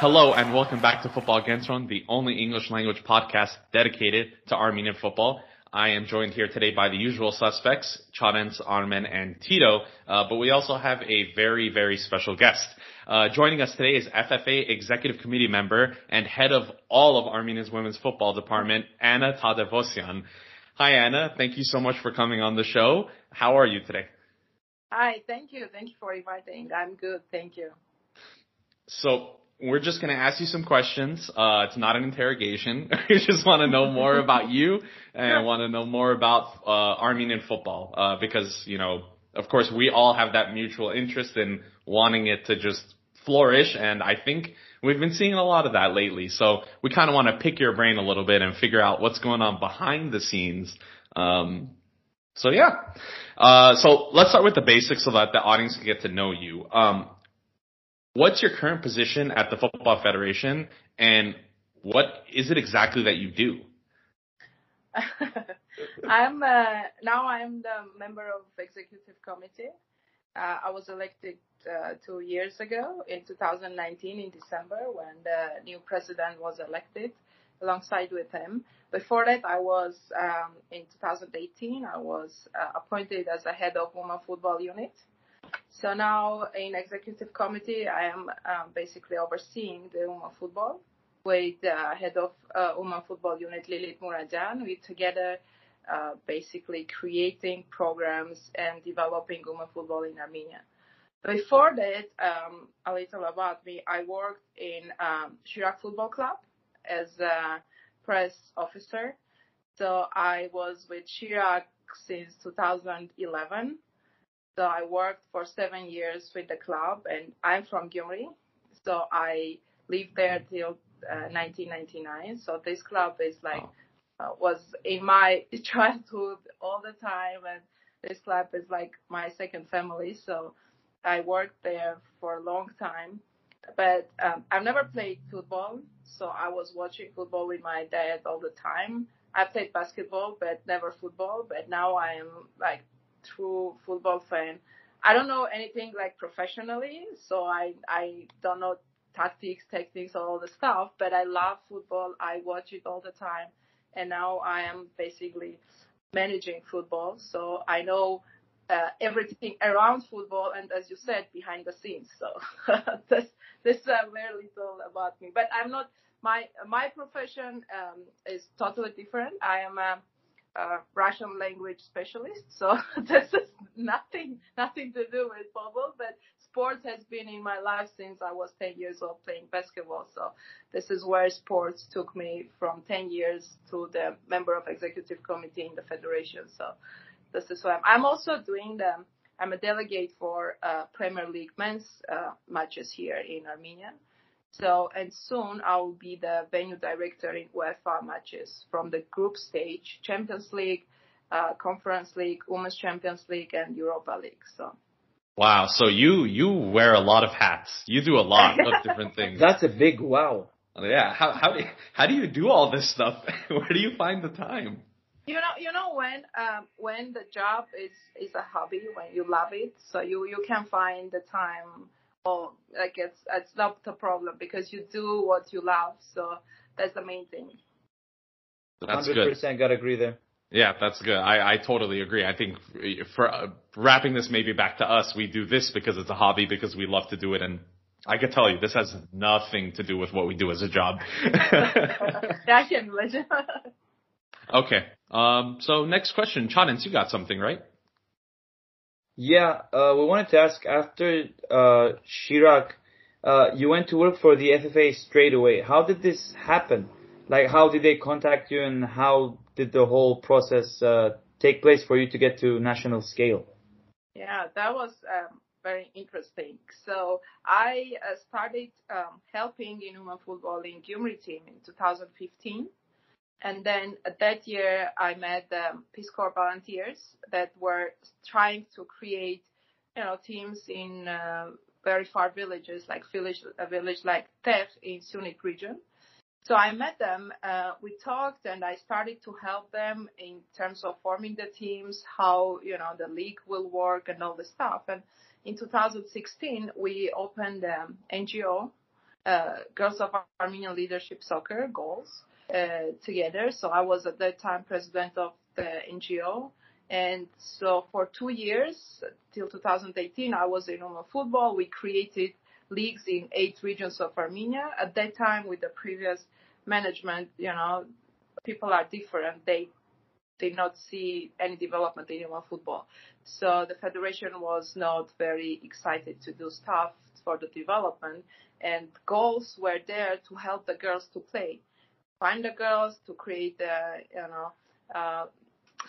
Hello and welcome back to Football Kentron, the only English language podcast dedicated to Armenian football. I am joined here today by the usual suspects, Chadens, Armen, and Tito, uh, but we also have a very, very special guest. Uh, joining us today is FFA Executive Committee member and head of all of Armenia's women's football department, Anna Tadevosyan. Hi Anna, thank you so much for coming on the show. How are you today? Hi, thank you. Thank you for inviting. I'm good, thank you. So we're just going to ask you some questions. Uh, it's not an interrogation. we just want to know more about you and want to know more about uh, Armenian football uh, because you know, of course, we all have that mutual interest in wanting it to just flourish, and I think we've been seeing a lot of that lately. So we kind of want to pick your brain a little bit and figure out what's going on behind the scenes. Um, so yeah. Uh, so let's start with the basics so that the audience can get to know you. Um, What's your current position at the Football Federation, and what is it exactly that you do? I'm uh, now I'm the member of executive committee. Uh, I was elected uh, two years ago in 2019 in December when the new president was elected alongside with him. Before that, I was um, in 2018. I was uh, appointed as the head of women football unit so now in executive committee, I am um, basically overseeing the UMA football with the uh, head of uh, UMA football unit, Lilith Muradian. We together uh, basically creating programs and developing UMA football in Armenia. Before that, um, a little about me. I worked in um, Shirak Football Club as a press officer. So I was with Shirak since 2011 so I worked for seven years with the club, and I'm from Gyumri, so I lived there till uh, 1999. So this club is like uh, was in my childhood all the time, and this club is like my second family. So I worked there for a long time, but um, I've never played football, so I was watching football with my dad all the time. I played basketball, but never football. But now I am like true football fan. I don't know anything like professionally, so I I don't know tactics, techniques, all the stuff. But I love football. I watch it all the time, and now I am basically managing football, so I know uh, everything around football and, as you said, behind the scenes. So this this is uh, very little about me. But I'm not my my profession um, is totally different. I am a uh, Russian language specialist, so this is nothing nothing to do with football, but sports has been in my life since I was 10 years old playing basketball. So this is where sports took me from 10 years to the member of executive committee in the federation. So this is why I'm, I'm also doing the I'm a delegate for uh, Premier League men's uh, matches here in Armenia. So, and soon I will be the venue director in UEFA matches from the group stage, Champions League, uh, Conference League, Women's Champions League, and Europa League. So. Wow. So you you wear a lot of hats. You do a lot of different things. That's a big wow. Yeah. How how do you, how do you do all this stuff? Where do you find the time? You know, you know when um, when the job is is a hobby, when you love it, so you you can find the time oh, like it's it's not the problem because you do what you love. So that's the main thing. That's 100% good. gotta agree there. Yeah, that's good. I, I totally agree. I think for uh, wrapping this maybe back to us, we do this because it's a hobby, because we love to do it. And I can tell you, this has nothing to do with what we do as a job. I can imagine. okay. Um, so next question. Chadens, you got something, right? Yeah, uh, we wanted to ask after uh, Shirak, uh, you went to work for the FFA straight away. How did this happen? Like, how did they contact you, and how did the whole process uh, take place for you to get to national scale? Yeah, that was um, very interesting. So I uh, started um, helping in women football in Gyumri team in 2015. And then that year, I met the Peace Corps volunteers that were trying to create, you know, teams in uh, very far villages, like village, a village like Tef in Syunik region. So I met them, uh, we talked and I started to help them in terms of forming the teams, how, you know, the league will work and all the stuff. And in 2016, we opened um, NGO uh, Girls of Armenian Leadership Soccer goals Uh, together. So I was at that time president of the NGO. And so for two years, till 2018, I was in Uma Football. We created leagues in eight regions of Armenia. At that time, with the previous management, you know, people are different. They did not see any development in Uma football. So the federation was not very excited to do stuff for the development and goals were there to help the girls to play. Find the girls to create the, you know, uh,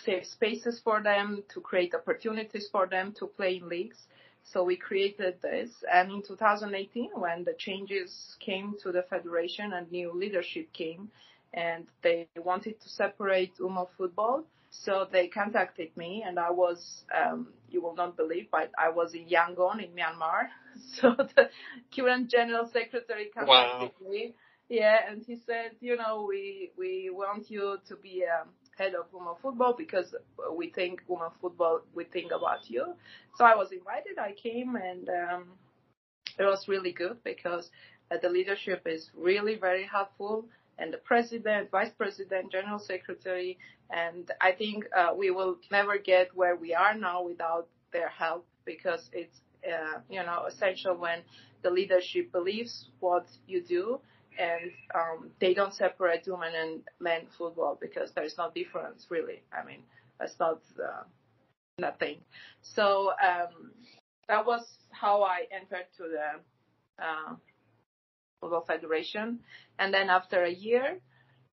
safe spaces for them, to create opportunities for them to play in leagues. So we created this. And in 2018, when the changes came to the federation and new leadership came, and they wanted to separate Uma football, so they contacted me, and I was, um, you will not believe, but I was in Yangon in Myanmar. So the current general secretary contacted wow. me. Yeah, and he said, you know, we we want you to be um, head of women football because we think women football, we think about you. So I was invited. I came and um, it was really good because uh, the leadership is really very helpful and the president, vice president, general secretary, and I think uh, we will never get where we are now without their help because it's uh, you know essential when the leadership believes what you do and um, they don't separate women and men football because there's no difference really. I mean, that's not uh, nothing. So um, that was how I entered to the uh, football federation, and then after a year.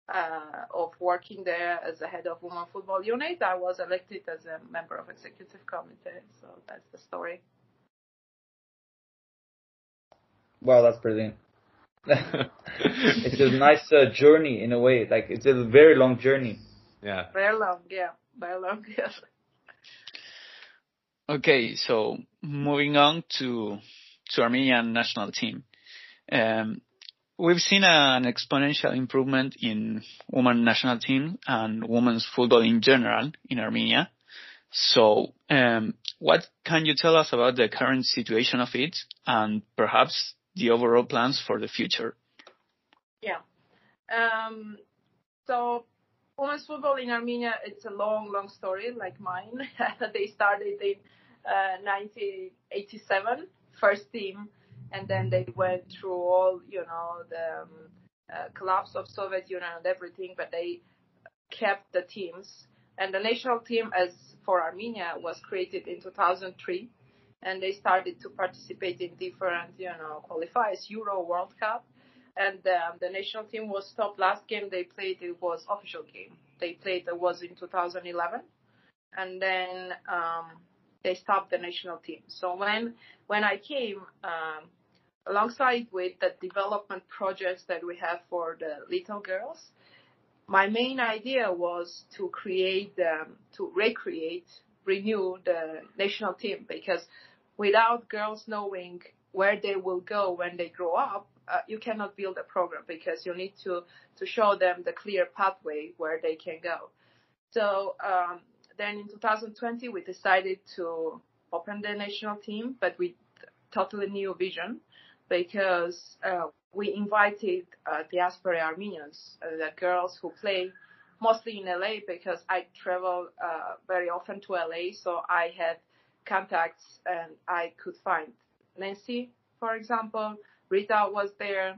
Uh, of working there as the head of women football unit, I was elected as a member of executive committee. So that's the story. Wow, that's brilliant. It's a nice uh, journey in a way. Like it's a very long journey. Yeah. Very long, yeah. Very long, yeah. Okay, so moving on to to Armenian national team. Um, we've seen an exponential improvement in women national team and women's football in general in Armenia. So, um, what can you tell us about the current situation of it and perhaps the overall plans for the future? Yeah. Um, so women's football in Armenia, it's a long, long story like mine. they started in uh, 1987, first team, and then they went through all, you know, the um, uh, collapse of Soviet Union and everything, but they kept the teams. And the national team, as for Armenia, was created in 2003 and they started to participate in different, you know, qualifiers, Euro, World Cup. And um, the national team was stopped. Last game they played, it was official game. They played, it was in 2011. And then um, they stopped the national team. So when when I came, um, alongside with the development projects that we have for the little girls, my main idea was to create, um, to recreate, renew the national team because without girls knowing where they will go when they grow up, uh, you cannot build a program because you need to, to show them the clear pathway where they can go. So um, then in 2020, we decided to open the national team, but with totally new vision because uh, we invited uh, diaspora Armenians, uh, the girls who play mostly in LA because I travel uh, very often to LA, so I had contacts and I could find Nancy, for example. Rita was there.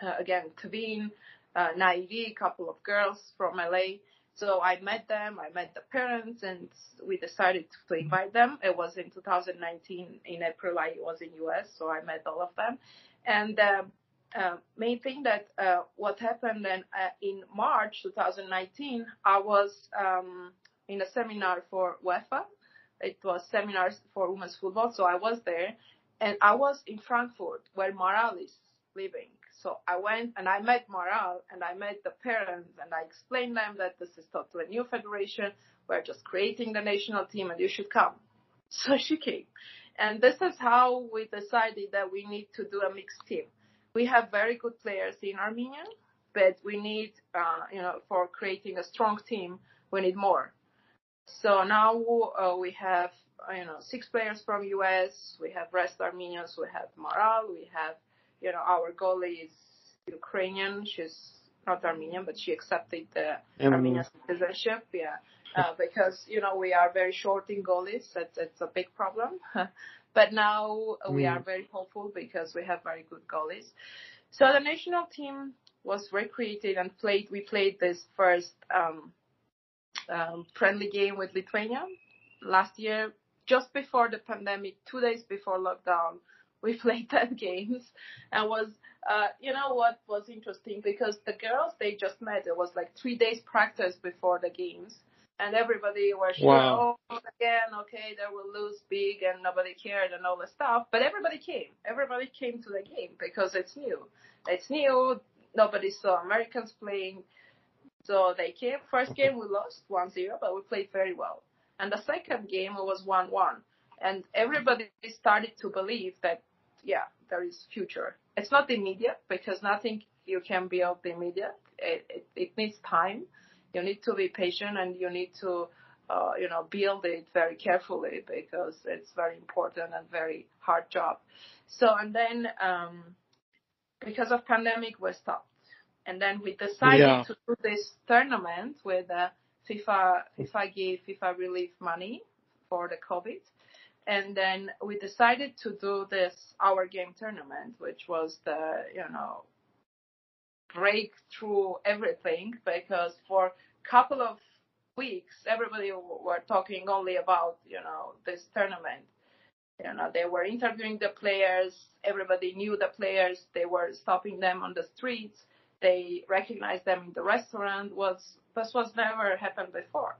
Uh, again, Kavin, uh, a couple of girls from LA. So I met them, I met the parents, and we decided to invite them. It was in 2019, in April, I was in US, so I met all of them. And uh, uh, main thing that uh, what happened then uh, in March 2019, I was um, in a seminar for UEFA, it was seminars for women's football, so I was there, and I was in Frankfurt where Maral is living. So I went and I met Maral and I met the parents and I explained them that this is totally new federation. We're just creating the national team and you should come. So she came. And this is how we decided that we need to do a mixed team. We have very good players in Armenia, but we need, uh, you know, for creating a strong team, we need more. So now uh, we have you know six players from US. We have rest Armenians. We have Maral. We have you know, our goalie is Ukrainian. She's not Armenian, but she accepted the Armenian citizenship. Yeah. Uh, because you know we are very short in goalies. That's a big problem. but now we are mm. very hopeful because we have very good goalies. So the national team was recreated and played. We played this first um, um, friendly game with Lithuania last year, just before the pandemic, two days before lockdown. We played that games and was, uh, you know what was interesting because the girls they just met. It was like three days practice before the games and everybody was sure, wow. oh, again, okay, they will lose big and nobody cared and all the stuff. But everybody came. Everybody came to the game because it's new. It's new. Nobody saw Americans playing. So they came. First game we lost 1-0, but we played very well. And the second game was 1-1. And everybody started to believe that, yeah, there is future. It's not immediate because nothing you can build immediate. It, it, it needs time you need to be patient and you need to uh, you know build it very carefully because it's very important and very hard job so and then um, because of pandemic we stopped and then we decided yeah. to do this tournament with uh, FIFA FIFA gave FIFA relief money for the COVID. And then we decided to do this our game tournament which was the you know break through everything because for a couple of weeks everybody were talking only about you know this tournament. You know they were interviewing the players. Everybody knew the players. They were stopping them on the streets they recognized them in the restaurant was this was never happened before.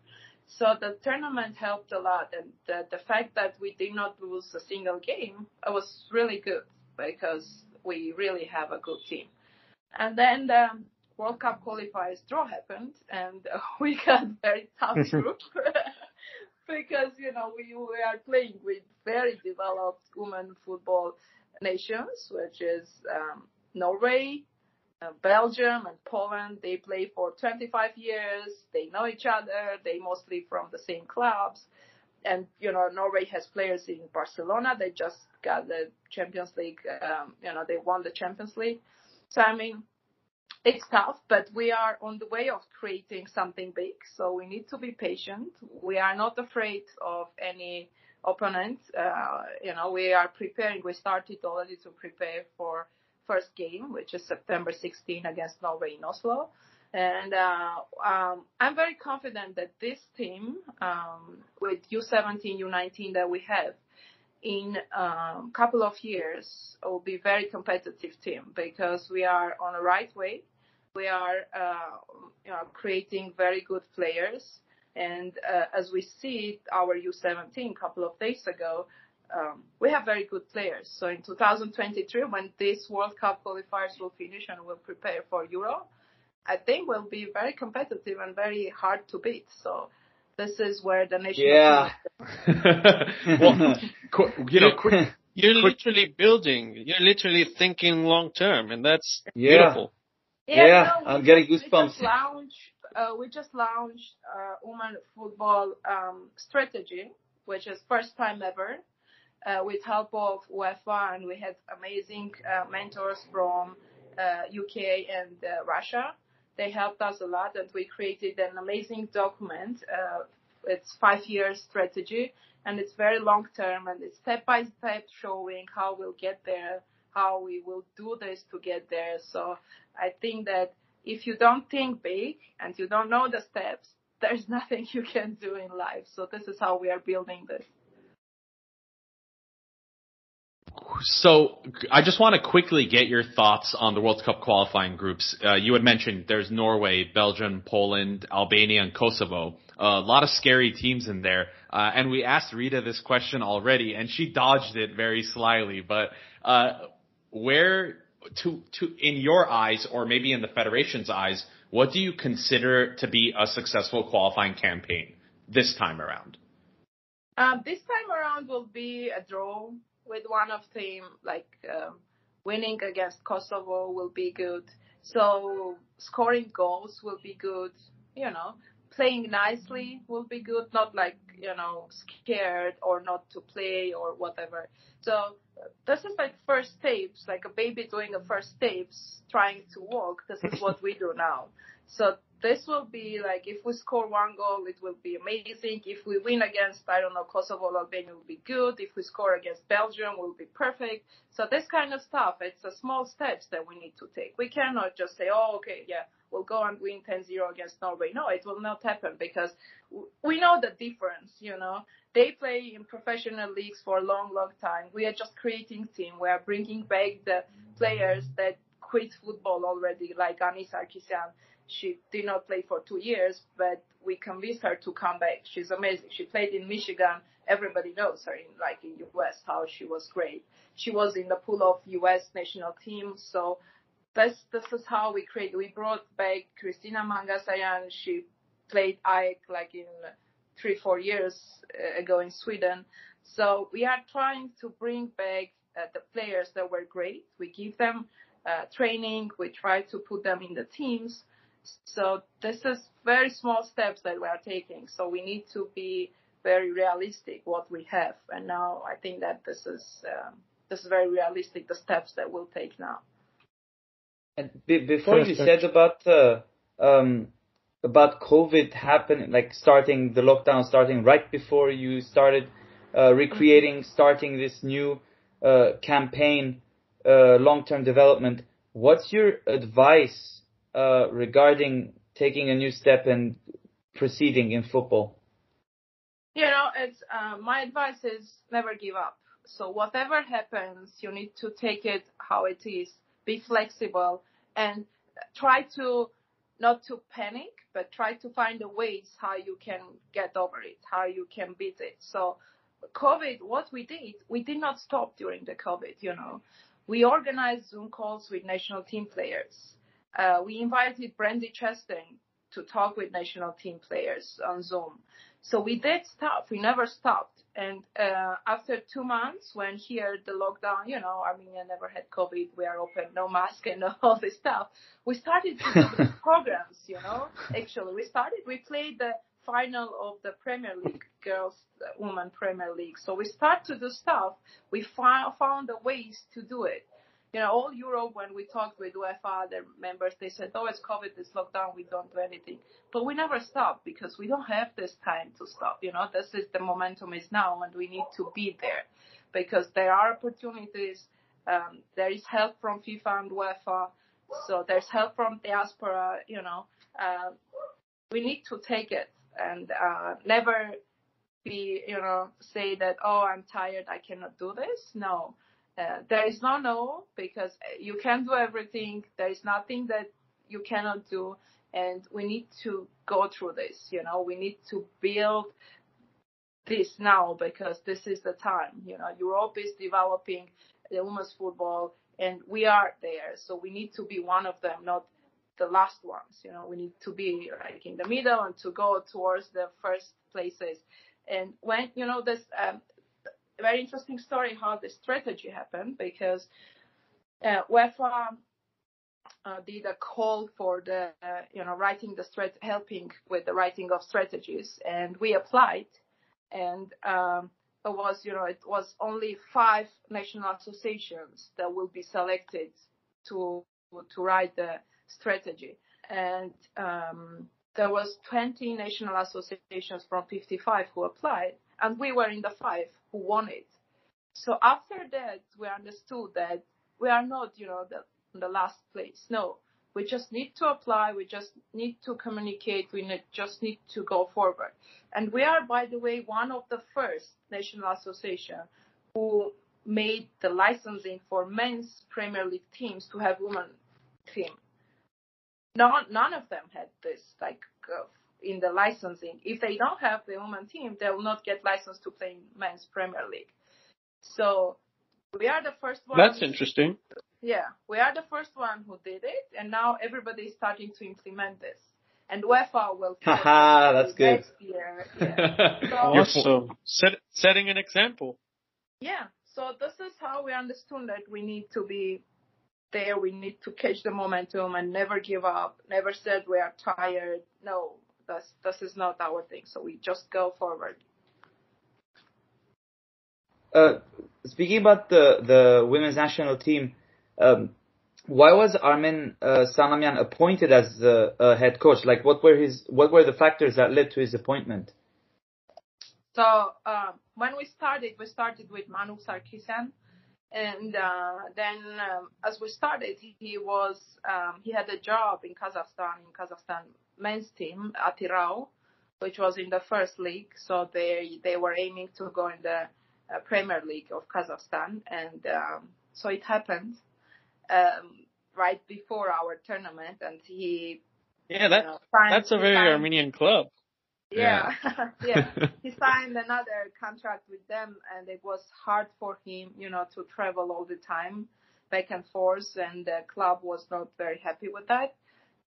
So the tournament helped a lot and the, the fact that we did not lose a single game was really good because we really have a good team. And then the World Cup qualifiers draw happened, and we got very tough group. Because you know we, we are playing with very developed women football nations, which is um, Norway, Belgium, and Poland. They play for 25 years. They know each other. They mostly from the same clubs. And you know Norway has players in Barcelona. They just got the Champions League. Um, you know they won the Champions League. So I mean, it's tough, but we are on the way of creating something big. So we need to be patient. We are not afraid of any opponent. Uh, you know, we are preparing. We started already to prepare for first game, which is September 16 against Norway in Oslo. And uh, um, I'm very confident that this team, um, with U17, U19 that we have, in a um, couple of years will be very competitive team because we are on the right way. We are uh, you know, creating very good players. And uh, as we see our U17 a couple of days ago, um, we have very good players. So in 2023, when this World Cup qualifiers will finish and we'll prepare for Euro, I think we'll be very competitive and very hard to beat. So this is where the nation. Yeah. well, you know, quick, you're quick. literally building. You're literally thinking long term, and that's yeah. beautiful. Yeah, yeah no, I'm getting just, goosebumps. We just launched, uh, we just launched uh, women football um, strategy, which is first time ever, with help of UEFA, and we had amazing uh, mentors from UK uh, and uh, Russia they helped us a lot, and we created an amazing document. Uh, it's five year strategy, and it's very long term, and it's step by step showing how we'll get there, how we will do this to get there. So I think that if you don't think big and you don't know the steps, there's nothing you can do in life. So this is how we are building this. So I just want to quickly get your thoughts on the World Cup qualifying groups. Uh, you had mentioned there's Norway, Belgium, Poland, Albania, and Kosovo. Uh, a lot of scary teams in there. Uh, and we asked Rita this question already, and she dodged it very slyly. But uh, where, to to in your eyes, or maybe in the federation's eyes, what do you consider to be a successful qualifying campaign this time around? Um, this time around will be a draw with one of them, like um, winning against Kosovo will be good. So scoring goals will be good, you know. playing nicely will be good, not like, you know, scared or not to play or whatever. So this is like first steps, like a baby doing a first steps, trying to walk. This is what we do now. So this will be like if we score one goal, it will be amazing. If we win against, I don't know, Kosovo or Albania will be good. If we score against Belgium, will be perfect. So this kind of stuff, it's a small steps that we need to take. We cannot just say, oh, okay, yeah, we'll go and win 10-0 against Norway. No, it will not happen because we know the difference, you know. They play in professional leagues for a long, long time. We are just creating team. We are bringing back the players that quit football already, like Anis Sarkisian she did not play for two years, but we convinced her to come back. She's amazing. She played in Michigan. Everybody knows her in like in the US how she was great. She was in the pool of US national team. So this this is how we create. We brought back Christina Mangasayan. She played AIK like in three four years uh, ago in Sweden. So we are trying to bring back uh, the players that were great. We give them uh, training. We try to put them in the teams so this is very small steps that we are taking. So we need to be very realistic what we have. And now I think that this is um, this is very realistic the steps that we'll take now. And be- before you said about uh, um, about COVID happening, like starting the lockdown, starting right before you started uh, recreating, starting this new uh, campaign, uh, long-term development. What's your advice uh, regarding taking a new step and proceeding in football? You know, it's uh, my advice is never give up. So whatever happens, you need to take it how it is. Be flexible and try to not to panic, but try to find a ways how you can get over it, how you can beat it. So COVID, what we did, we did not stop during the COVID, you know. We organized Zoom calls with national team players uh, we invited Brandi Chastain to talk with national team players on Zoom. So we did stuff. We never stopped. And uh, after two months, when here the lockdown, you know, Armenia never had COVID, we are open, no mask and all this stuff. We started to do programs, you know. Actually, we started. We played the final of the Premier League, girls, women Premier League. So we start to do stuff. We found found the ways to do it you know, all Europe, when we talked with UEFA, their members, they said, oh, it's COVID, it's lockdown, we don't do anything. But we never stop because we don't have this time to stop. You know, this is the momentum is now and we need to be there because there are opportunities. Um, there is help from FIFA and UEFA. So there's help from diaspora, you know, uh, we need to take it and, uh, never be, you know, say that, oh, I'm tired, I cannot do this. No uh, there is no no because you can do everything. There is nothing that you cannot do, and we need to go through this. You know, we need to build this now because this is the time. You know, Europe is developing the women's football, and we are there. So we need to be one of them, not the last ones. You know, we need to be like in the middle and to go towards the first places. And when you know this, um, very interesting story how the strategy happened because uh, UEFA uh, did a call for the uh, you know writing the strat helping with the writing of strategies and we applied and um, it was you know it was only five national associations that will be selected to to write the strategy and um, there was 20 national associations from 55 who applied and we were in the five who won it. So after that, we understood that we are not, you know, the, the last place. No, we just need to apply. We just need to communicate. We need, just need to go forward. And we are, by the way, one of the first national association who made the licensing for men's Premier League teams to have women team. None, none of them had this, like, uh, in the licensing. If they don't have the women team, they will not get licensed to play in men's Premier League. So we are the first one. That's interesting. Yeah, we are the first one who did it, and now everybody is starting to implement this. And UEFA will. Haha, that's good. Next year. Yeah. so, awesome. Set, setting an example. Yeah. So this is how we understood that we need to be there. We need to catch the momentum and never give up. Never said we are tired. No, that's this is not our thing. So we just go forward. Uh, speaking about the the women's national team, um, why was Armen uh, Sanamyan appointed as the uh, head coach? Like, what were his what were the factors that led to his appointment? So uh, when we started, we started with Manu Sarkisian, and uh, then um, as we started, he was um, he had a job in Kazakhstan in Kazakhstan men's team Atyrau, which was in the first league. So they they were aiming to go in the uh, Premier League of Kazakhstan, and um, so it happened um, right before our tournament, and he yeah that you know, that's a very signed, Armenian club. Yeah, yeah. he signed another contract with them, and it was hard for him, you know, to travel all the time, back and forth, and the club was not very happy with that.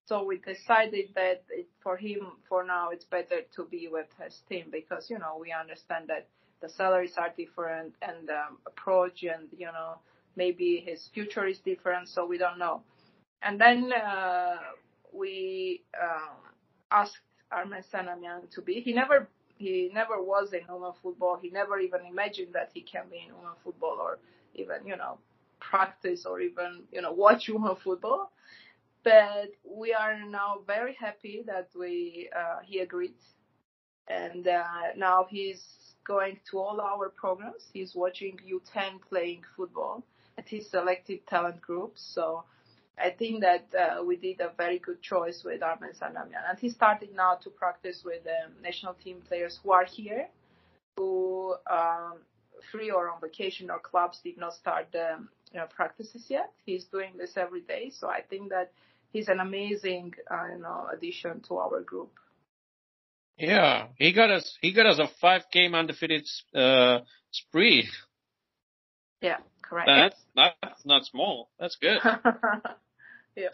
So we decided that it, for him, for now, it's better to be with his team because, you know, we understand that the salaries are different and the approach and, you know, maybe his future is different, so we don't know. And then uh, we um, asked Armen Sanamyan to be. He never he never was in women football. He never even imagined that he can be in women football or even you know practice or even you know watch women football. But we are now very happy that we uh, he agreed, and uh, now he's going to all our programs. He's watching U10 playing football at his selected talent group. So I think that uh, we did a very good choice with Armen Sanamyan. And he started now to practice with um, national team players who are here, who um, free or on vacation or clubs did not start the you know, practices yet. He's doing this every day. So I think that he's an amazing uh, you know, addition to our group. Yeah, he got us. He got us a five game undefeated uh, spree. Yeah, correct. That's that's not small. That's good. yeah.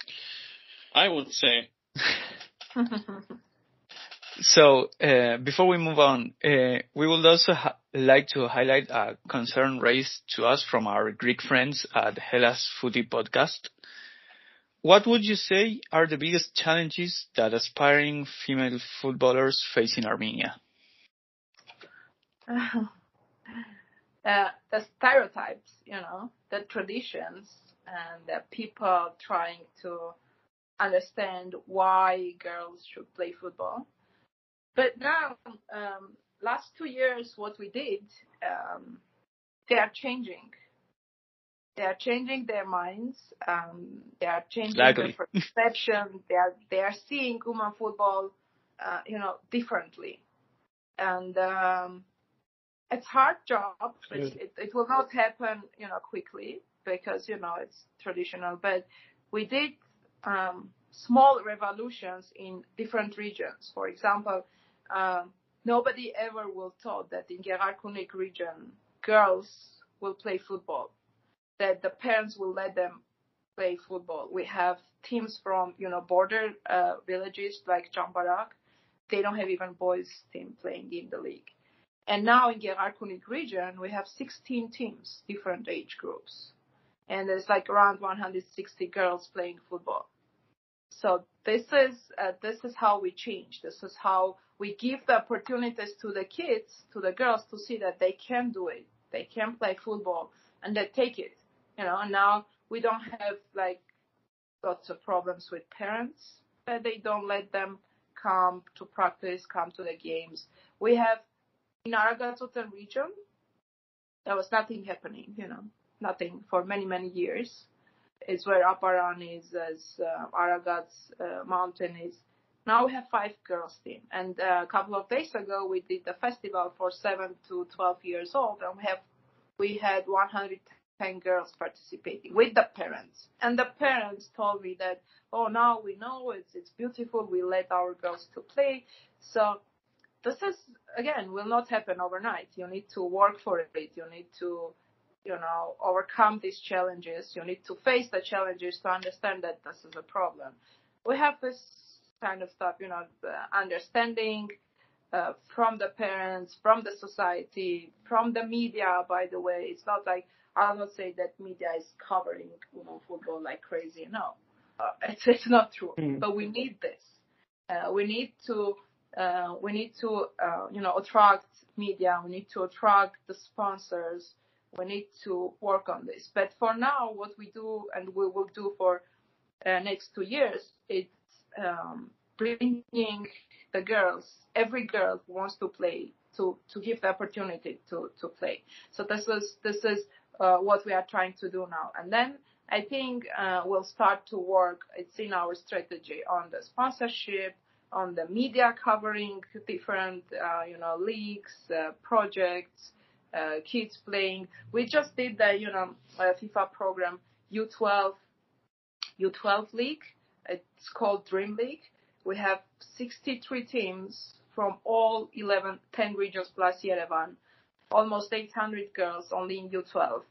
I would say. so uh, before we move on, uh, we would also ha- like to highlight a concern raised to us from our Greek friends at Hellas Footy Podcast. What would you say are the biggest challenges that aspiring female footballers face in Armenia? Uh, the stereotypes, you know, the traditions, and the people trying to understand why girls should play football. But now, um, last two years, what we did, um, they are changing they are changing their minds. Um, they are changing Likely. their perception. they are they are seeing women football, uh, you know, differently, and um, it's hard job. But it, it will not happen, you know, quickly because you know it's traditional. But we did um, small revolutions in different regions. For example, um, nobody ever will thought that in Gegharkunik region girls will play football that the parents will let them play football. We have teams from, you know, border uh, villages like Chambarak. They don't have even boys team playing in the league. And now in Gegharkunik region, we have 16 teams, different age groups. And there's like around 160 girls playing football. So this is, uh, this is how we change. This is how we give the opportunities to the kids, to the girls to see that they can do it. They can play football and they take it you know, and now we don't have like lots of problems with parents that they don't let them come to practice, come to the games. We have in Aragatsotn region, there was nothing happening, you know, nothing for many, many years. It's where Aparan is, as uh, Aragats uh, mountain is. Now we have five girls team. And uh, a couple of days ago, we did the festival for seven to 12 years old and we have, we had 110 girls participating with the parents. And the parents told me that, oh, now we know it's, it's beautiful. We let our girls to play. So this is, again, will not happen overnight. You need to work for it. You need to, you know, overcome these challenges. You need to face the challenges to understand that this is a problem. We have this kind of stuff, you know, understanding, uh, from the parents, from the society, from the media, by the way. It's not like, I'll not say that media is covering women football like crazy. No, uh, it's, it's not true. Mm. But we need this. Uh, we need to uh, we need to, uh, you know, attract media. We need to attract the sponsors. We need to work on this. But for now, what we do and we will do for uh, next two years, it's um, bringing the girls, every girl who wants to play, to to give the opportunity to to play. So this is this is uh, what we are trying to do now. And then I think uh, we'll start to work. It's in our strategy on the sponsorship, on the media covering different, uh, you know, leagues, uh, projects, uh, kids playing. We just did the, you know, uh, FIFA program U12, U12 league. It's called Dream League. We have 63 teams from all 11, 10 regions plus Yerevan, almost 800 girls only in U12.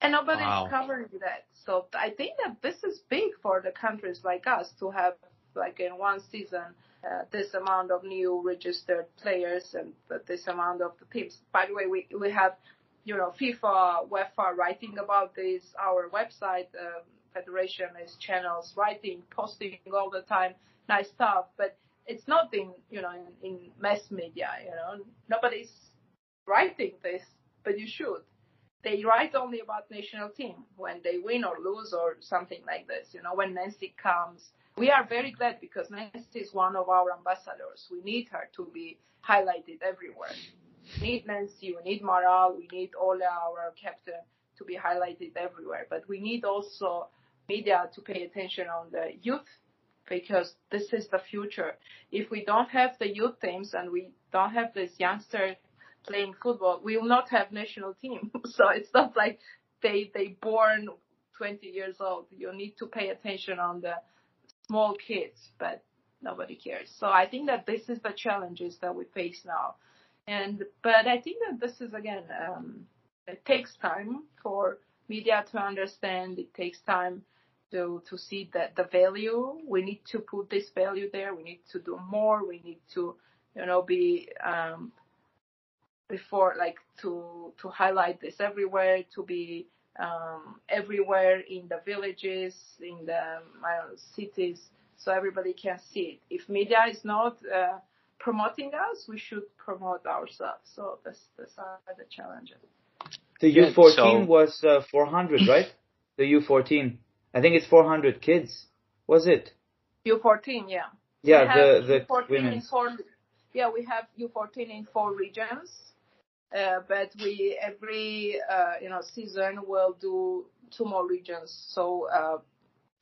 And nobody's wow. covering that. So I think that this is big for the countries like us to have like in one season uh, this amount of new registered players and this amount of the teams. By the way, we we have you know FIFA, UEFA writing about this. Our website um, federation is channels writing, posting all the time, nice stuff. But it's not in you know in, in mass media. You know nobody's writing this, but you should. They write only about national team when they win or lose or something like this. You know when Nancy comes we are very glad because Nancy is one of our ambassadors. We need her to be highlighted everywhere. We need Nancy, we need Maral, we need Ola, our captain, to be highlighted everywhere. But we need also media to pay attention on the youth because this is the future. If we don't have the youth teams and we don't have this youngster playing football, we will not have national team. so it's not like they they born 20 years old. You need to pay attention on the small kids, but nobody cares. So I think that this is the challenges that we face now. And, but I think that this is again, um, it takes time for media to understand. It takes time to, to see that the value, we need to put this value there. We need to do more. We need to, you know, be, um, before like to, to highlight this everywhere, to be, um, everywhere in the villages, in the know, cities, so everybody can see it. If media is not uh, promoting us, we should promote ourselves. So that's this are the challenges. The U14 so, was uh, 400, right? The U14. I think it's 400 kids. Was it? U14, yeah. Yeah, the the women. Yeah, we have U14 in four regions. Uh, but we every uh, you know season will do two more regions. So uh,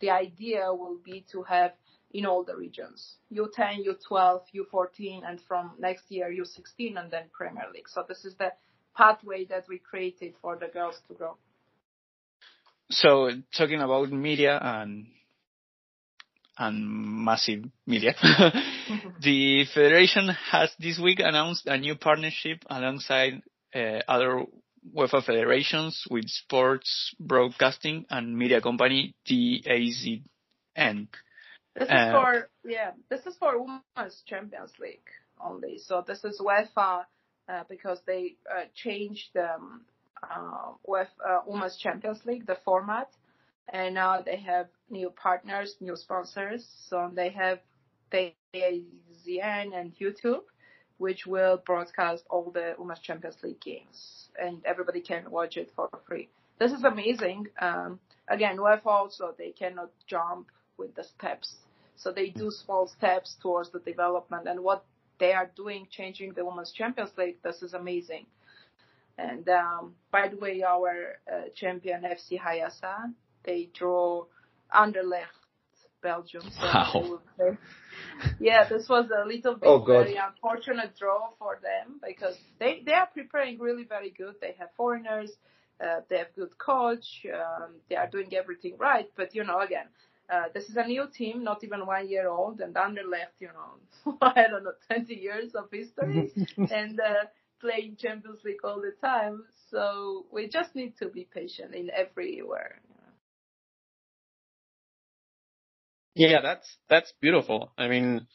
the idea will be to have in all the regions U10, U12, U14, and from next year U16, and then Premier League. So this is the pathway that we created for the girls to grow. So talking about media and and massive media. the federation has this week announced a new partnership alongside uh, other UEFA federations with sports broadcasting and media company DAZN. This is uh, for yeah, this is for Women's Champions League only. So this is UEFA uh, because they uh, changed the um, uh, UEFA uh, Women's Champions League the format and now they have new partners, new sponsors. So they have the AZN and YouTube, which will broadcast all the Women's Champions League games, and everybody can watch it for free. This is amazing. Um, again, UEFA also they cannot jump with the steps, so they do small steps towards the development. And what they are doing, changing the Women's Champions League, this is amazing. And um, by the way, our uh, champion FC Hayasa, they draw Anderlecht, Belgium. So wow. yeah, this was a little bit oh, very unfortunate draw for them because they they are preparing really very good. They have foreigners, uh, they have good coach, um, they are doing everything right. But you know, again, uh, this is a new team, not even one year old, and Anderlecht, you know, I don't know, 20 years of history and uh, playing Champions League all the time. So we just need to be patient in everywhere. Yeah, that's that's beautiful. I mean,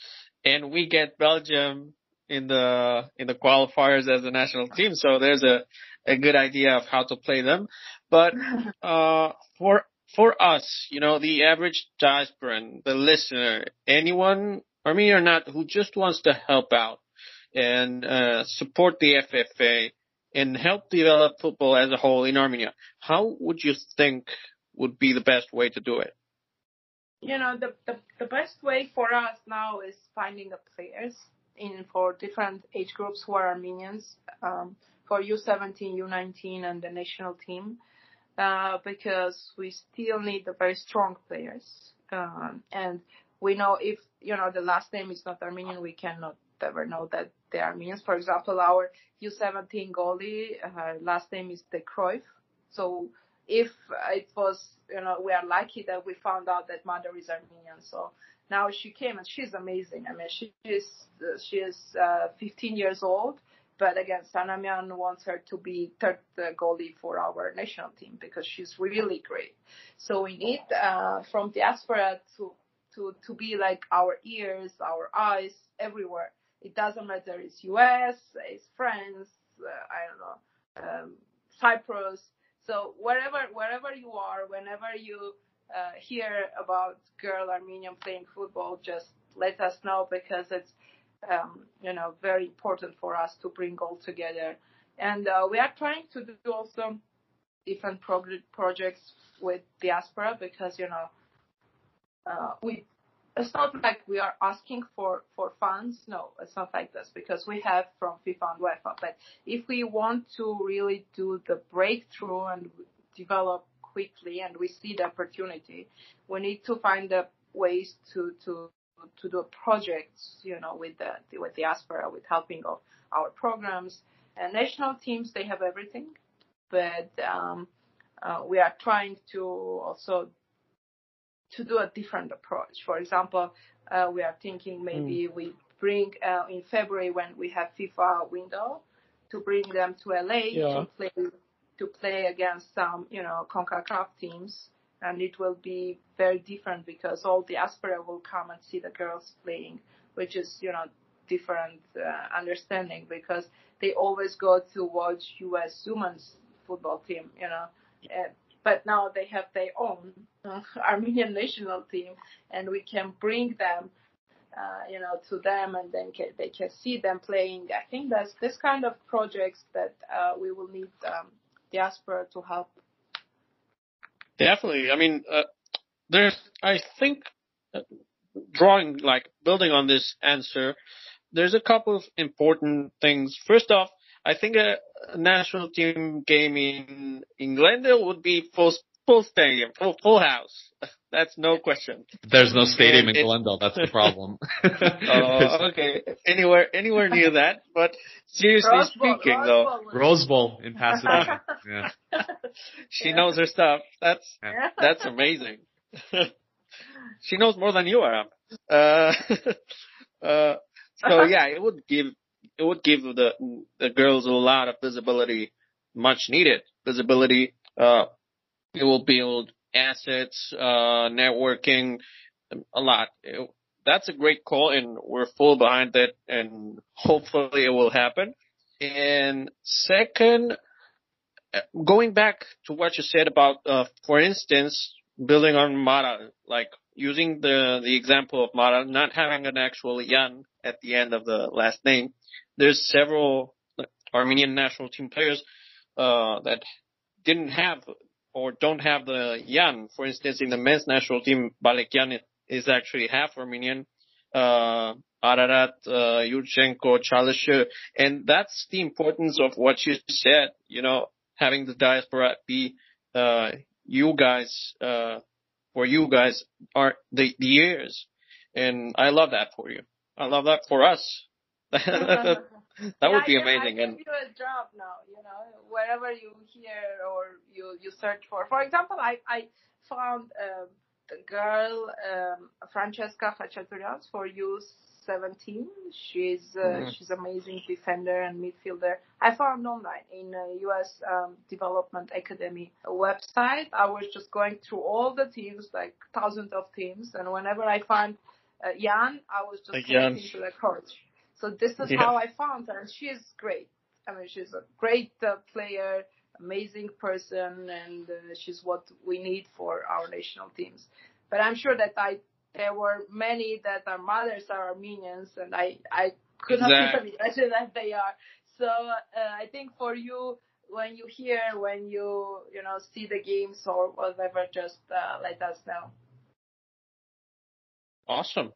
and we get Belgium in the in the qualifiers as a national team, so there's a a good idea of how to play them. But uh, for for us, you know, the average diasporan, the listener, anyone Armenian or not, who just wants to help out and uh, support the FFA and help develop football as a whole in Armenia, how would you think would be the best way to do it? You know, the, the, the best way for us now is finding the players in for different age groups who are Armenians, um, for U17, U19, and the national team, uh, because we still need the very strong players. Um, and we know if, you know, the last name is not Armenian, we cannot ever know that they are Armenians. For example, our U17 goalie, her last name is De Cruyff. So if it was, you know, we are lucky that we found out that mother is Armenian. So now she came and she's amazing. I mean, she is, she is, uh, 15 years old. But again, Sanamian wants her to be third goalie for our national team because she's really great. So we need, uh, from diaspora to, to, to be like our ears, our eyes everywhere. It doesn't matter. It's US, it's France, uh, I don't know, um, Cyprus. So wherever, wherever you are, whenever you uh, hear about girl Armenian playing football, just let us know because it's, um, you know, very important for us to bring all together. And uh, we are trying to do also different prog- projects with diaspora because, you know, uh, we it's not like we are asking for, for funds. No, it's not like this because we have from FIFA and UEFA. But if we want to really do the breakthrough and develop quickly and we see the opportunity, we need to find the ways to, to, to do projects, you know, with the, with diaspora, with helping of our programs. And national teams, they have everything, but, um, uh, we are trying to also to do a different approach. For example, uh, we are thinking maybe mm. we bring uh, in February when we have FIFA window to bring them to LA yeah. to play to play against some you know CONCACAF teams, and it will be very different because all the diaspora will come and see the girls playing, which is you know different uh, understanding because they always go to watch U.S. women's football team, you know. Uh, but now they have their own uh, Armenian national team, and we can bring them, uh, you know, to them, and then they can see them playing. I think that's this kind of projects that uh, we will need um, diaspora to help. Definitely, I mean, uh, there's, I think, uh, drawing like building on this answer, there's a couple of important things. First off, I think a, a national team game in in Glendale would be full full stadium, full full house. That's no question. There's no stadium in Glendale. That's the problem. oh, okay. Anywhere anywhere near that. But seriously Rose speaking, Bowl, though, Rose Bowl in Pasadena. yeah. She yeah. knows her stuff. That's yeah. that's amazing. she knows more than you are. Uh, uh, so yeah, it would give it would give the the girls a lot of visibility, much needed visibility. Uh, it will build assets, uh, networking, a lot. It, that's a great call, and we're full behind that, and hopefully it will happen. And second, going back to what you said about, uh, for instance, building on Mara, like using the the example of Mara not having an actual yan at the end of the last name, there's several Armenian national team players uh, that didn't have or don't have the yan. For instance, in the men's national team, Balekyan is actually half Armenian. Uh, Ararat, uh, Yurchenko, Chalyshe, and that's the importance of what you said. You know, having the diaspora be uh, you guys, uh, for you guys are the, the years, and I love that for you. I love that for us. that yeah, would be amazing. I and you a job now, you know, wherever you hear or you you search for. For example, I I found uh, the girl um, Francesca Khachaturian for you 17. She's uh, mm-hmm. she's amazing defender and midfielder. I found online in a U.S. Um, Development Academy website. I was just going through all the teams, like thousands of teams, and whenever I find uh, Jan, I was just like to the coach. So this is yeah. how I found her, and she is great. I mean, she's a great uh, player, amazing person, and uh, she's what we need for our national teams. But I'm sure that I there were many that our mothers are Armenians, and I I could not exactly. even imagine that they are. So uh, I think for you, when you hear, when you you know see the games or whatever, just uh, let us know. Awesome.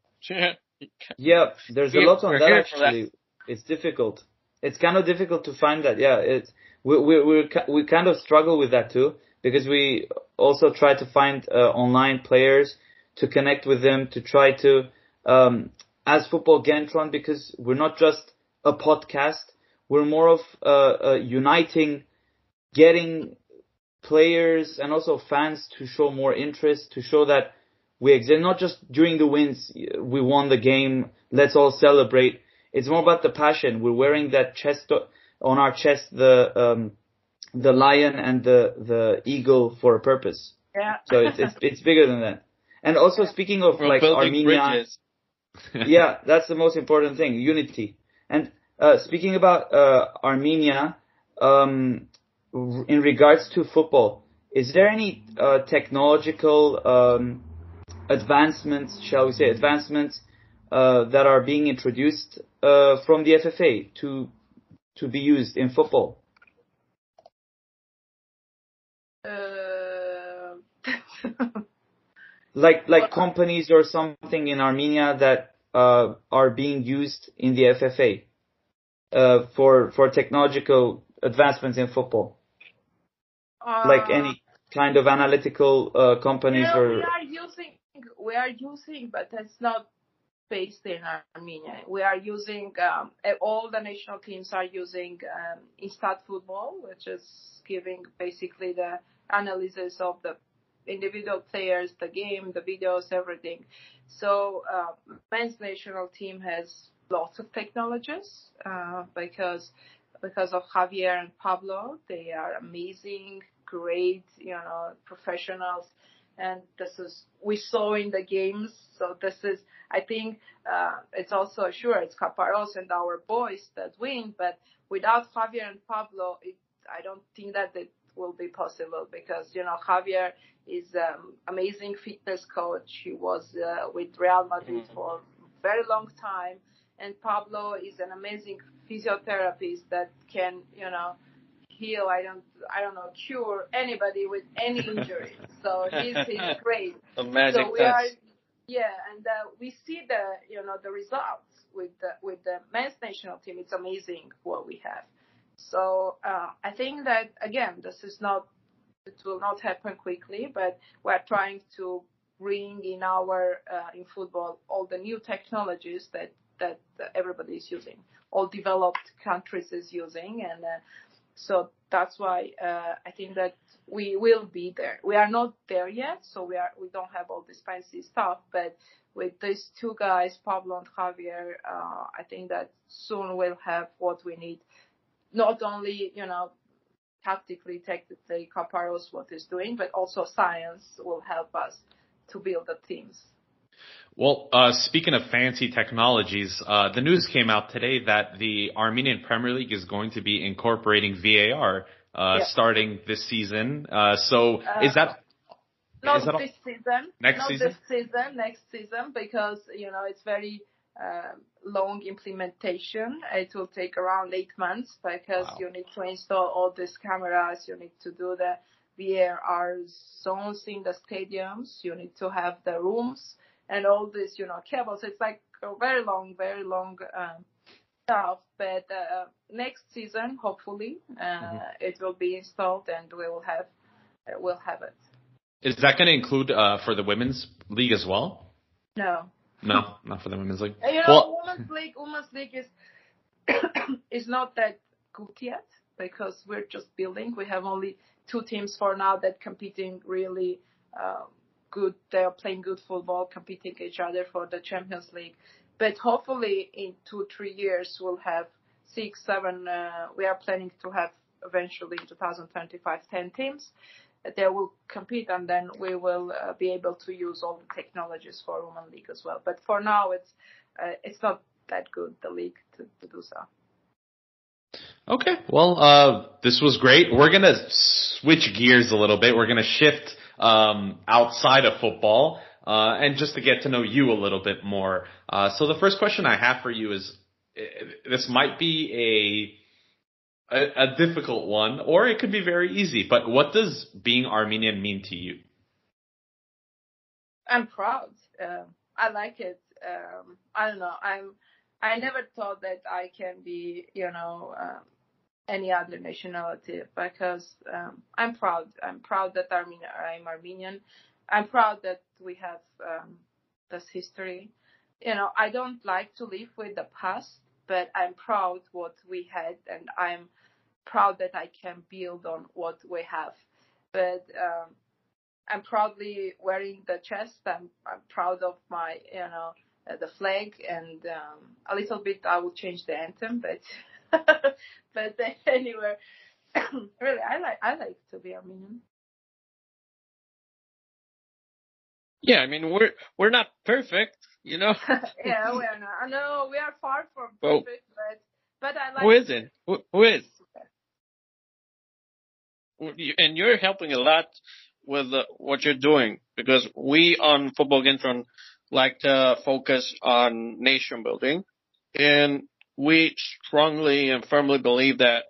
Yeah, there's a lot on that actually. That. It's difficult. It's kind of difficult to find that. Yeah, it's we we we we kind of struggle with that too because we also try to find uh, online players to connect with them to try to um, as football Kentron because we're not just a podcast. We're more of uh, uh, uniting, getting players and also fans to show more interest, to show that we exist. Not just during the wins, we won the game. Let's all celebrate. It's more about the passion. We're wearing that chest on our chest, the um, the lion and the the eagle for a purpose. Yeah. So it's it's, it's bigger than that. And also speaking of We're like Armenia, yeah, that's the most important thing, unity. And uh, speaking about uh, Armenia, um, in regards to football, is there any uh, technological um, advancements, shall we say, advancements uh, that are being introduced uh, from the FFA to to be used in football? Uh, like like companies or something in Armenia that uh, are being used in the FFA uh, for for technological advancements in football? Uh, like any kind of analytical uh, companies know, or we are using we are using, but it's not based in Armenia. We are using um, all the national teams are using um, Instat Football, which is giving basically the analysis of the individual players, the game, the videos, everything. So uh, men's national team has lots of technologies uh, because because of Javier and Pablo. They are amazing, great, you know, professionals, and this is we saw in the games. So this is, I think, uh, it's also sure it's Caparros and our boys that win, but without Javier and Pablo, it, I don't think that it will be possible because you know Javier is um, amazing fitness coach. He was uh, with Real Madrid mm-hmm. for a very long time, and Pablo is an amazing physiotherapist that can you know heal. I don't I don't know cure anybody with any injury. so he's he's great. The magic so we are yeah, and uh, we see the you know the results with the with the men's national team. It's amazing what we have. So uh, I think that again, this is not it will not happen quickly, but we're trying to bring in our uh, in football all the new technologies that that everybody is using, all developed countries is using, and uh, so that's why uh, I think that we will be there. We are not there yet, so we are we don't have all this fancy stuff, but with these two guys, Pablo and Javier, uh, I think that soon we'll have what we need not only, you know, tactically, technically, Caparros what is doing, but also science will help us to build the teams. Well, uh, speaking of fancy technologies, uh, the news came out today that the Armenian Premier League is going to be incorporating VAR uh, yeah. starting this season. Uh, so uh, is that not is that this season? Next not season? this season. Next season, because you know it's very uh, long implementation. It will take around eight months because wow. you need to install all these cameras. You need to do the VAR zones in the stadiums. You need to have the rooms and all this, you know, cables. It's like a very long, very long um, stuff. But uh, next season, hopefully, uh, mm-hmm. it will be installed and we will have uh, we'll have it. Is that going to include uh, for the women's league as well? No. No, not for the women's league. You know, well, women's league, women's league is is not that good yet because we're just building. We have only two teams for now that competing really uh, good. They are playing good football, competing each other for the Champions League. But hopefully, in two three years, we'll have six, seven. Uh, we are planning to have eventually in 2025 10 teams they will compete and then we will uh, be able to use all the technologies for women league as well. But for now, it's uh, it's not that good the league to, to do so. Okay, well, uh, this was great. We're gonna switch gears a little bit. We're gonna shift um, outside of football. uh, and just to get to know you a little bit more. Uh, so the first question I have for you is, eh, this might be a, a, a difficult one, or it could be very easy. But what does being Armenian mean to you? I'm proud. Uh, I like it. Um, I don't know. I'm. I never thought that I can be, you know, um, any other nationality because um, I'm proud. I'm proud that I'm Armenian. I'm proud that we have um, this history. You know, I don't like to live with the past, but I'm proud what we had, and I'm proud that I can build on what we have. But um, I'm proudly wearing the chest. I'm, I'm proud of my, you know, uh, the flag, and um, a little bit I will change the anthem, but but anyway, really, I like I like to be Armenian. Yeah, I mean we're we're not perfect, you know. yeah, we are not. I know we are far from perfect, but but I like. Who isn't? Who, who is? And you're helping a lot with uh, what you're doing because we on Football Kentron like to focus on nation building, and we strongly and firmly believe that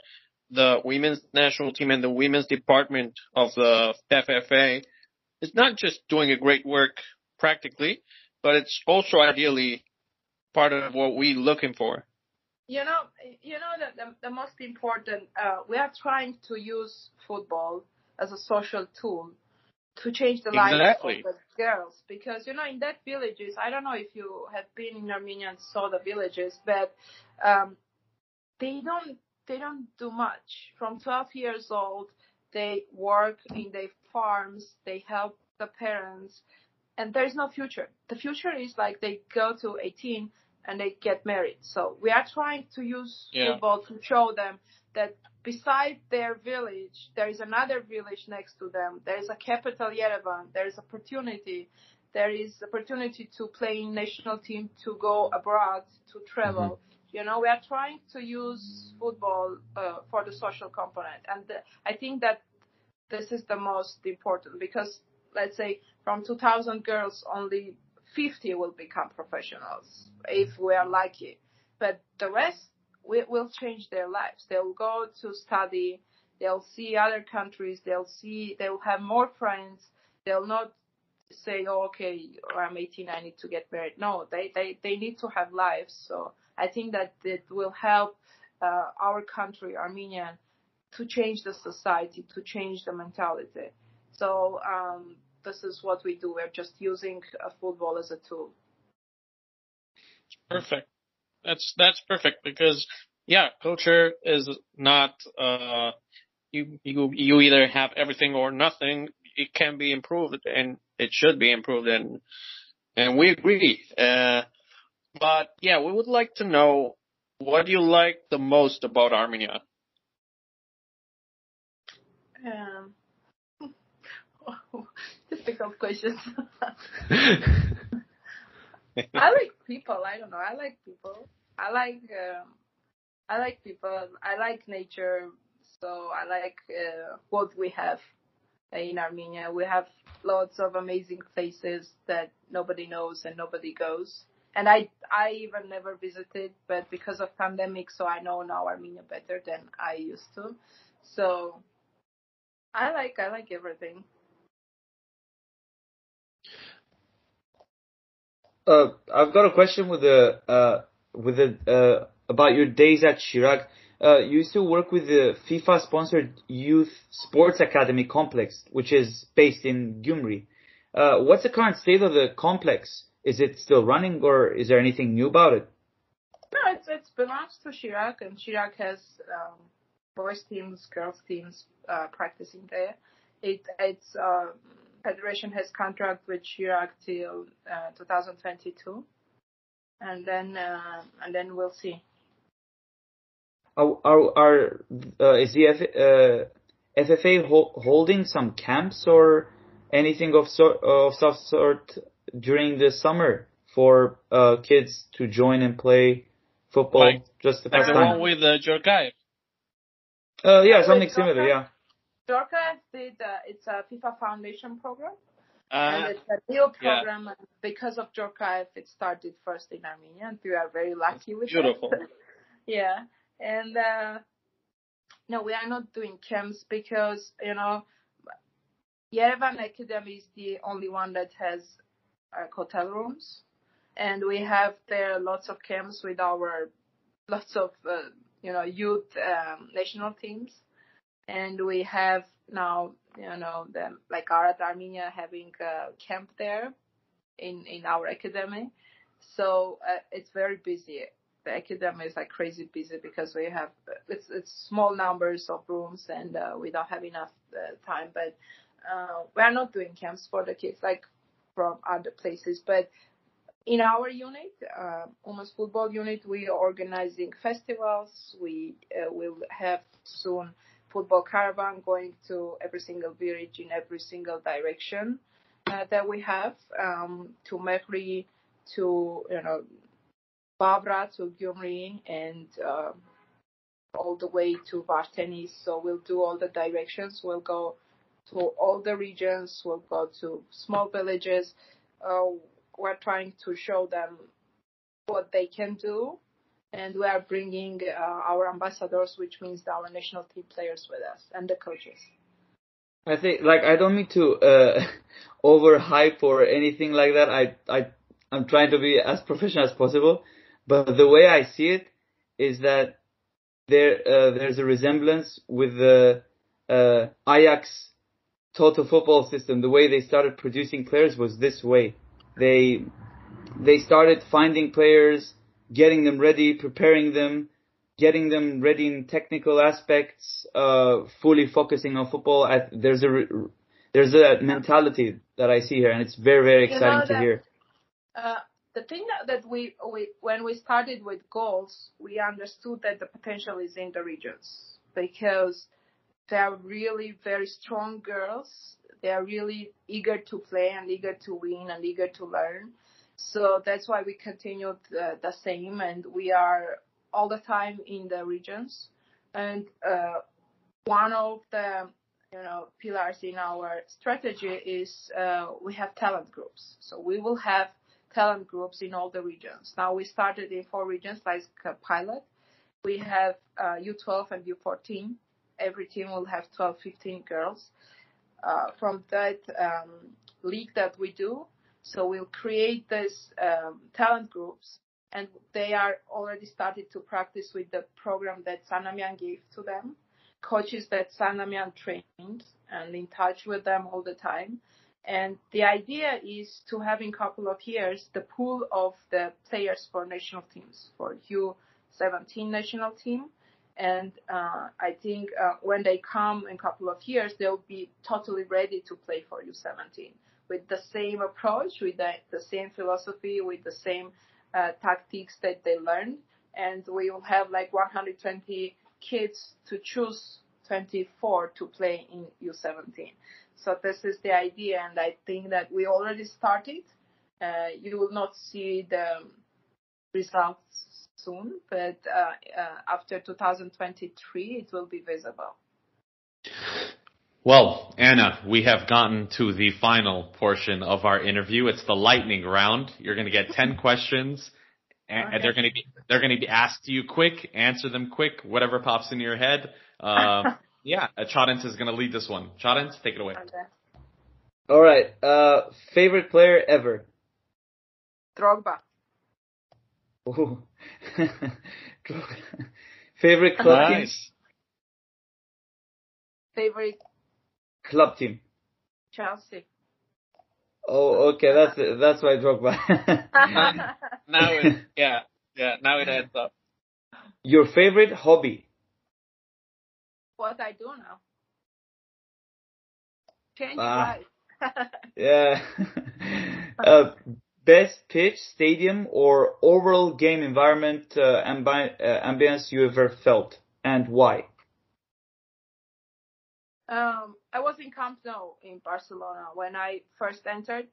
the women's national team and the women's department of the FFA is not just doing a great work practically, but it's also ideally part of what we're looking for. You know, you know that the, the most important, uh, we are trying to use football as a social tool to change the lives exactly. of the girls because you know in that villages i don't know if you have been in armenia and saw the villages but um they don't they don't do much from 12 years old they work in their farms they help the parents and there's no future the future is like they go to 18 and they get married so we are trying to use yeah. football to show them that beside their village, there is another village next to them. There is a capital, Yerevan. There is opportunity. There is opportunity to play in national team, to go abroad, to travel. Mm-hmm. You know, we are trying to use football uh, for the social component, and the, I think that this is the most important because, let's say, from 2,000 girls, only 50 will become professionals if we are lucky. But the rest will change their lives. They'll go to study. They'll see other countries. They'll see. They'll have more friends. They'll not say, "Oh, okay, I'm 18. I need to get married." No, they they they need to have lives. So I think that it will help uh, our country, Armenia, to change the society, to change the mentality. So um, this is what we do. We're just using uh, football as a tool. Perfect. That's that's perfect because yeah, culture is not uh you you you either have everything or nothing. It can be improved and it should be improved and and we agree. Uh, but yeah, we would like to know what do you like the most about Armenia? Um, difficult questions. I like people. I don't know. I like people. I like um, I like people. I like nature. So I like uh, what we have in Armenia. We have lots of amazing places that nobody knows and nobody goes. And I I even never visited, but because of pandemic, so I know now Armenia better than I used to. So I like I like everything. Uh, I've got a question with the uh, with the uh, about your days at Shirak. Uh, you used to work with the FIFA-sponsored Youth Sports Academy complex, which is based in Gyumri. Uh, what's the current state of the complex? Is it still running, or is there anything new about it? No, it's it belongs to Shirak, and Shirak has um, boys teams, girls teams practicing there. It it's uh, federation has contract with Shirak till uh, 2022, and then uh, and then we'll see. Are are, are uh, is the F, uh, FFA ho- holding some camps or anything of sort of some sort during the summer for uh, kids to join and play football like, just to pass like time? the one with uh, Djorkaeff. Uh, yeah, something similar. Yeah. Djorkaeff did. Uh, it's a FIFA Foundation program. and it's a new program. yeah. And because of Djorkaeff, it started first in Armenia, and we are very lucky with Beautiful. yeah, and uh, no, we are not doing camps because you know, Yerevan Academy is the only one that has uh, hotel rooms, and we have there lots of camps with our lots of uh, you know youth um, national teams, and we have now you know the like Arat Armenia having a camp there in in our academy, so uh, it's very busy. The academy is like crazy busy because we have it's it's small numbers of rooms and uh, we don't have enough uh, time. But uh, we are not doing camps for the kids like from other places, but in our unit, uh, women's football unit, we are organizing festivals. We uh, will have soon football caravan going to every single village in every single direction uh, that we have um, to Meghri, to you know Bavra, to Gyumri, and uh, all the way to Varteni. So we'll do all the directions. We'll go to all the regions. We'll go to small villages. Uh, we're trying to show them what they can do and we are bringing uh, our ambassadors, which means our national team players with us and the coaches. I think, like, I don't mean to uh, overhype or anything like that. I, I, I'm trying to be as professional as possible, but the way I see it is that there, uh, there's a resemblance with the uh, Ajax total football system. The way they started producing players was this way. They, they started finding players getting them ready, preparing them, getting them ready in technical aspects, uh, fully focusing on football. I, there's a there's a mentality that I see here, and it's very very exciting you know to hear. Uh, the thing that, that we, we when we started with goals, we understood that the potential is in the regions because they are really very strong girls. They are really eager to play and eager to win and eager to learn. So that's why we continued the, the same and we are all the time in the regions. And uh, one of the you know pillars in our strategy is uh, we have talent groups. So we will have talent groups in all the regions. Now we started in four regions like a pilot. We have uh, U12 and U14. Every team will have 12, 15 girls. Uh, from that um, league that we do, so we'll create these um, talent groups, and they are already started to practice with the program that Sanamian gave to them, coaches that Sanamian trained, and in touch with them all the time. And the idea is to have in a couple of years the pool of the players for national teams, for U17 national team. And uh, I think uh, when they come in a couple of years, they'll be totally ready to play for U17 with the same approach, with the, the same philosophy, with the same uh, tactics that they learned. And we will have like 120 kids to choose 24 to play in U17. So this is the idea, and I think that we already started. Uh, you will not see the results soon, but uh, uh, after 2023, it will be visible. Well, Anna, we have gotten to the final portion of our interview. It's the lightning round. You're going to get 10 questions and Okay. they're going to be, they're going to be asked to you quick, answer them quick, whatever pops into your head. Um, yeah, uh, Chadens is going to lead this one. Chadens, take it away. Okay. All right, uh, favorite player ever. Drogba. Ooh. favorite club team. Nice. Favorite Club team. Chelsea. Oh, okay, that's that's why Drogba. Now it, yeah, yeah, now it adds up. Your favorite hobby. what I do now. Change Ah. life. Yeah. uh, best pitch, stadium, or overall game environment uh, ambi- uh, ambience you ever felt, and why? Um, I was in Camp Nou in Barcelona when I first entered.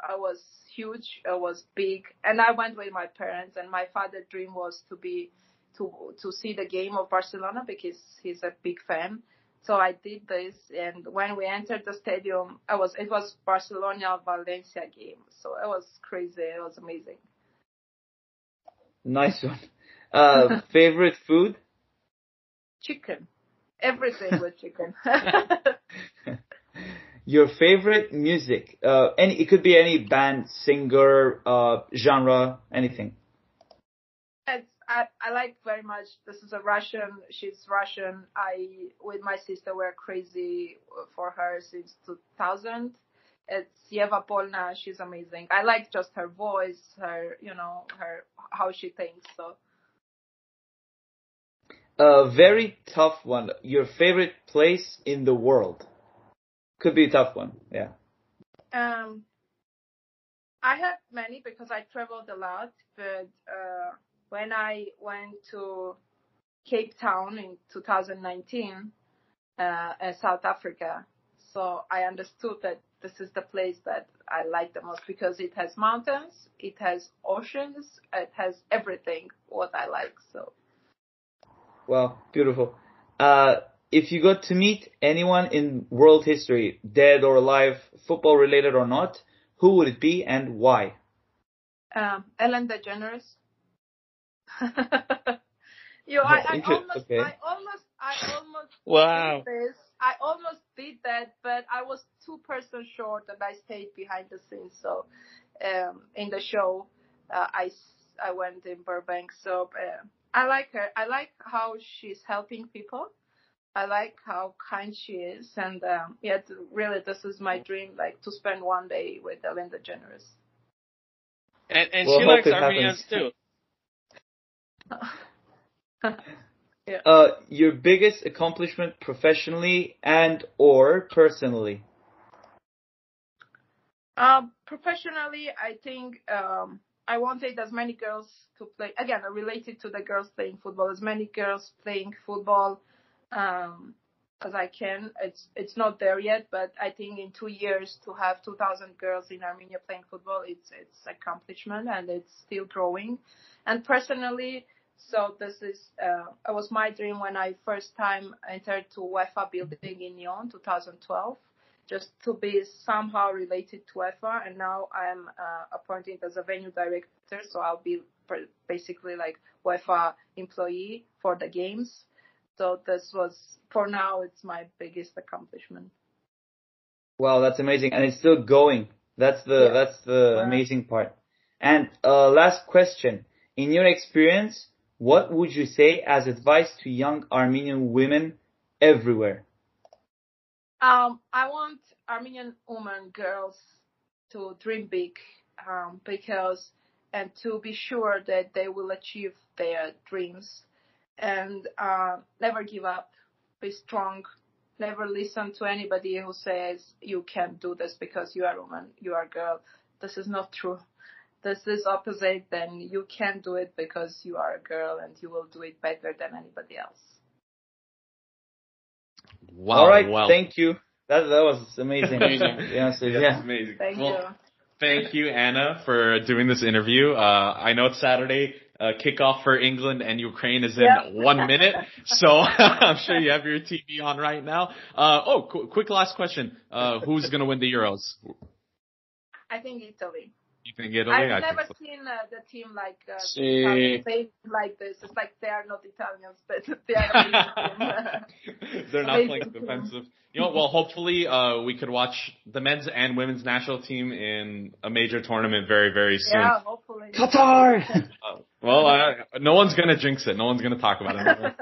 I was huge. I was big, and I went with my parents. And my father's dream was to be to to see the game of Barcelona because he's a big fan. So I did this, and when we entered the stadium, I was it was Barcelona Valencia game, so it was crazy. It was amazing. Nice one. Uh, favorite food? Chicken, everything with chicken. Your favorite music? Uh, any it could be any band, singer, uh, genre, anything. It's, I, I like very much. This is a Russian. She's Russian. I with my sister we're crazy for her since 2000. It's Yeva Polna. She's amazing. I like just her voice, her you know her how she thinks. So A very tough one. Your favorite place in the world? Could be a tough one. Yeah. um, I have many because I traveled a lot. But uh, when I went to Cape Town in 2019, uh, in South Africa, so I understood that this is the place that I like the most because it has mountains, it has oceans, it has everything what I like. So Well, beautiful. Uh, if you got to meet anyone in world history, dead or alive, football related or not, who would it be and why? um, Ellen DeGeneres. you, I, I almost, okay. I almost, I almost Wow. did this. I almost did that, but I was two person short and I stayed behind the scenes. So, um, in the show, uh, I, s- I went in Burbank. So, uh, I like her. I like how she's helping people. I like how kind she is. And, um, yeah, really, this is my dream, like to spend one day with Ellen DeGeneres. And and Well, she likes it Armenians happens. too. Uh, your biggest accomplishment professionally and or personally? Um, professionally, I think um, I wanted as many girls to play. Again, related to the girls playing football, as many girls playing football um, as I can. It's it's not there yet, but I think in two years to have 2,000 girls in Armenia playing football, it's it's accomplishment and it's still growing. And personally, so this is uh, it was my dream when I first time entered to UEFA building in Lyon, 2012 just to be somehow related to UEFA. And now I'm uh, appointed as a venue director, so I'll be basically like UEFA employee for the games. So this was, for now, it's my biggest accomplishment. Wow, that's amazing, and it's still going. That's the Yeah. that's the Yeah. amazing part. And uh, last question: In your experience, what would you say as advice to young Armenian women everywhere? Um, I want Armenian women, girls, to dream big, um, because and to be sure that they will achieve their dreams, and uh, never give up. Be strong. Never listen to anybody who says you can't do this because you are a woman, you are a girl. This is not true. This is opposite. Then you can do it because you are a girl and you will do it better than anybody else. Wow. All right, wow. thank you. That that was amazing. Amazing. The answer, Yeah, yeah. amazing. Thank well, you. Thank you, Anna, for doing this interview. Uh, I know it's Saturday. Uh, kickoff for England and Ukraine is in Yep. one minute, so I'm sure you have your TV on right now. Uh, oh, qu- quick last question: uh, Who's going to win the Euros? I think Italy. You think Italy? I've I never think so. seen uh, the team like uh, See. Italian like this. It's like they are not Italians, but they are. Amazing They're not playing defensive. You know, well, hopefully, uh, we could watch the men's and women's national team in a major tournament very, very soon. yeah, hopefully. Qatar. Uh, well, uh, no one's gonna jinx it. No one's gonna talk about it.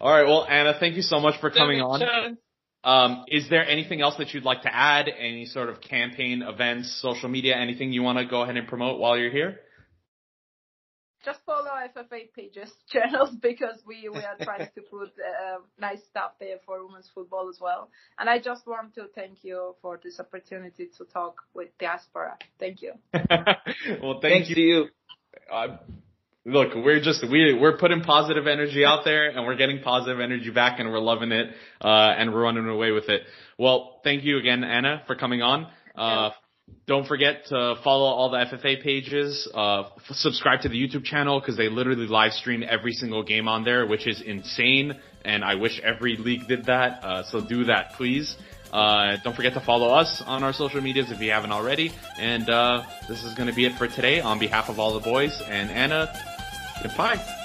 All right. Well, Anna, thank you so much for coming on. Um, is there anything else that you'd like to add? Any sort of campaign, events, social media, anything you want to go ahead and promote while you're here? Just follow FFA pages, channels, because we, we are trying to put uh, nice stuff there for women's football as well. And I just want to thank you for this opportunity to talk with diaspora. Thank you. well, thank Thanks you. to you. Uh, look, we're just we we're putting positive energy out there, and we're getting positive energy back, and we're loving it, uh, and we're running away with it. Well, thank you again, Anna, for coming on. Uh, Don't forget to follow all the FFA pages. Uh, f- subscribe to the YouTube channel because they literally live stream every single game on there, which is insane. And I wish every league did that. Uh, so do that, please. Uh, don't forget to follow us on our social medias if you haven't already. And uh, this is going to be it for today. On behalf of all the boys and Anna, goodbye.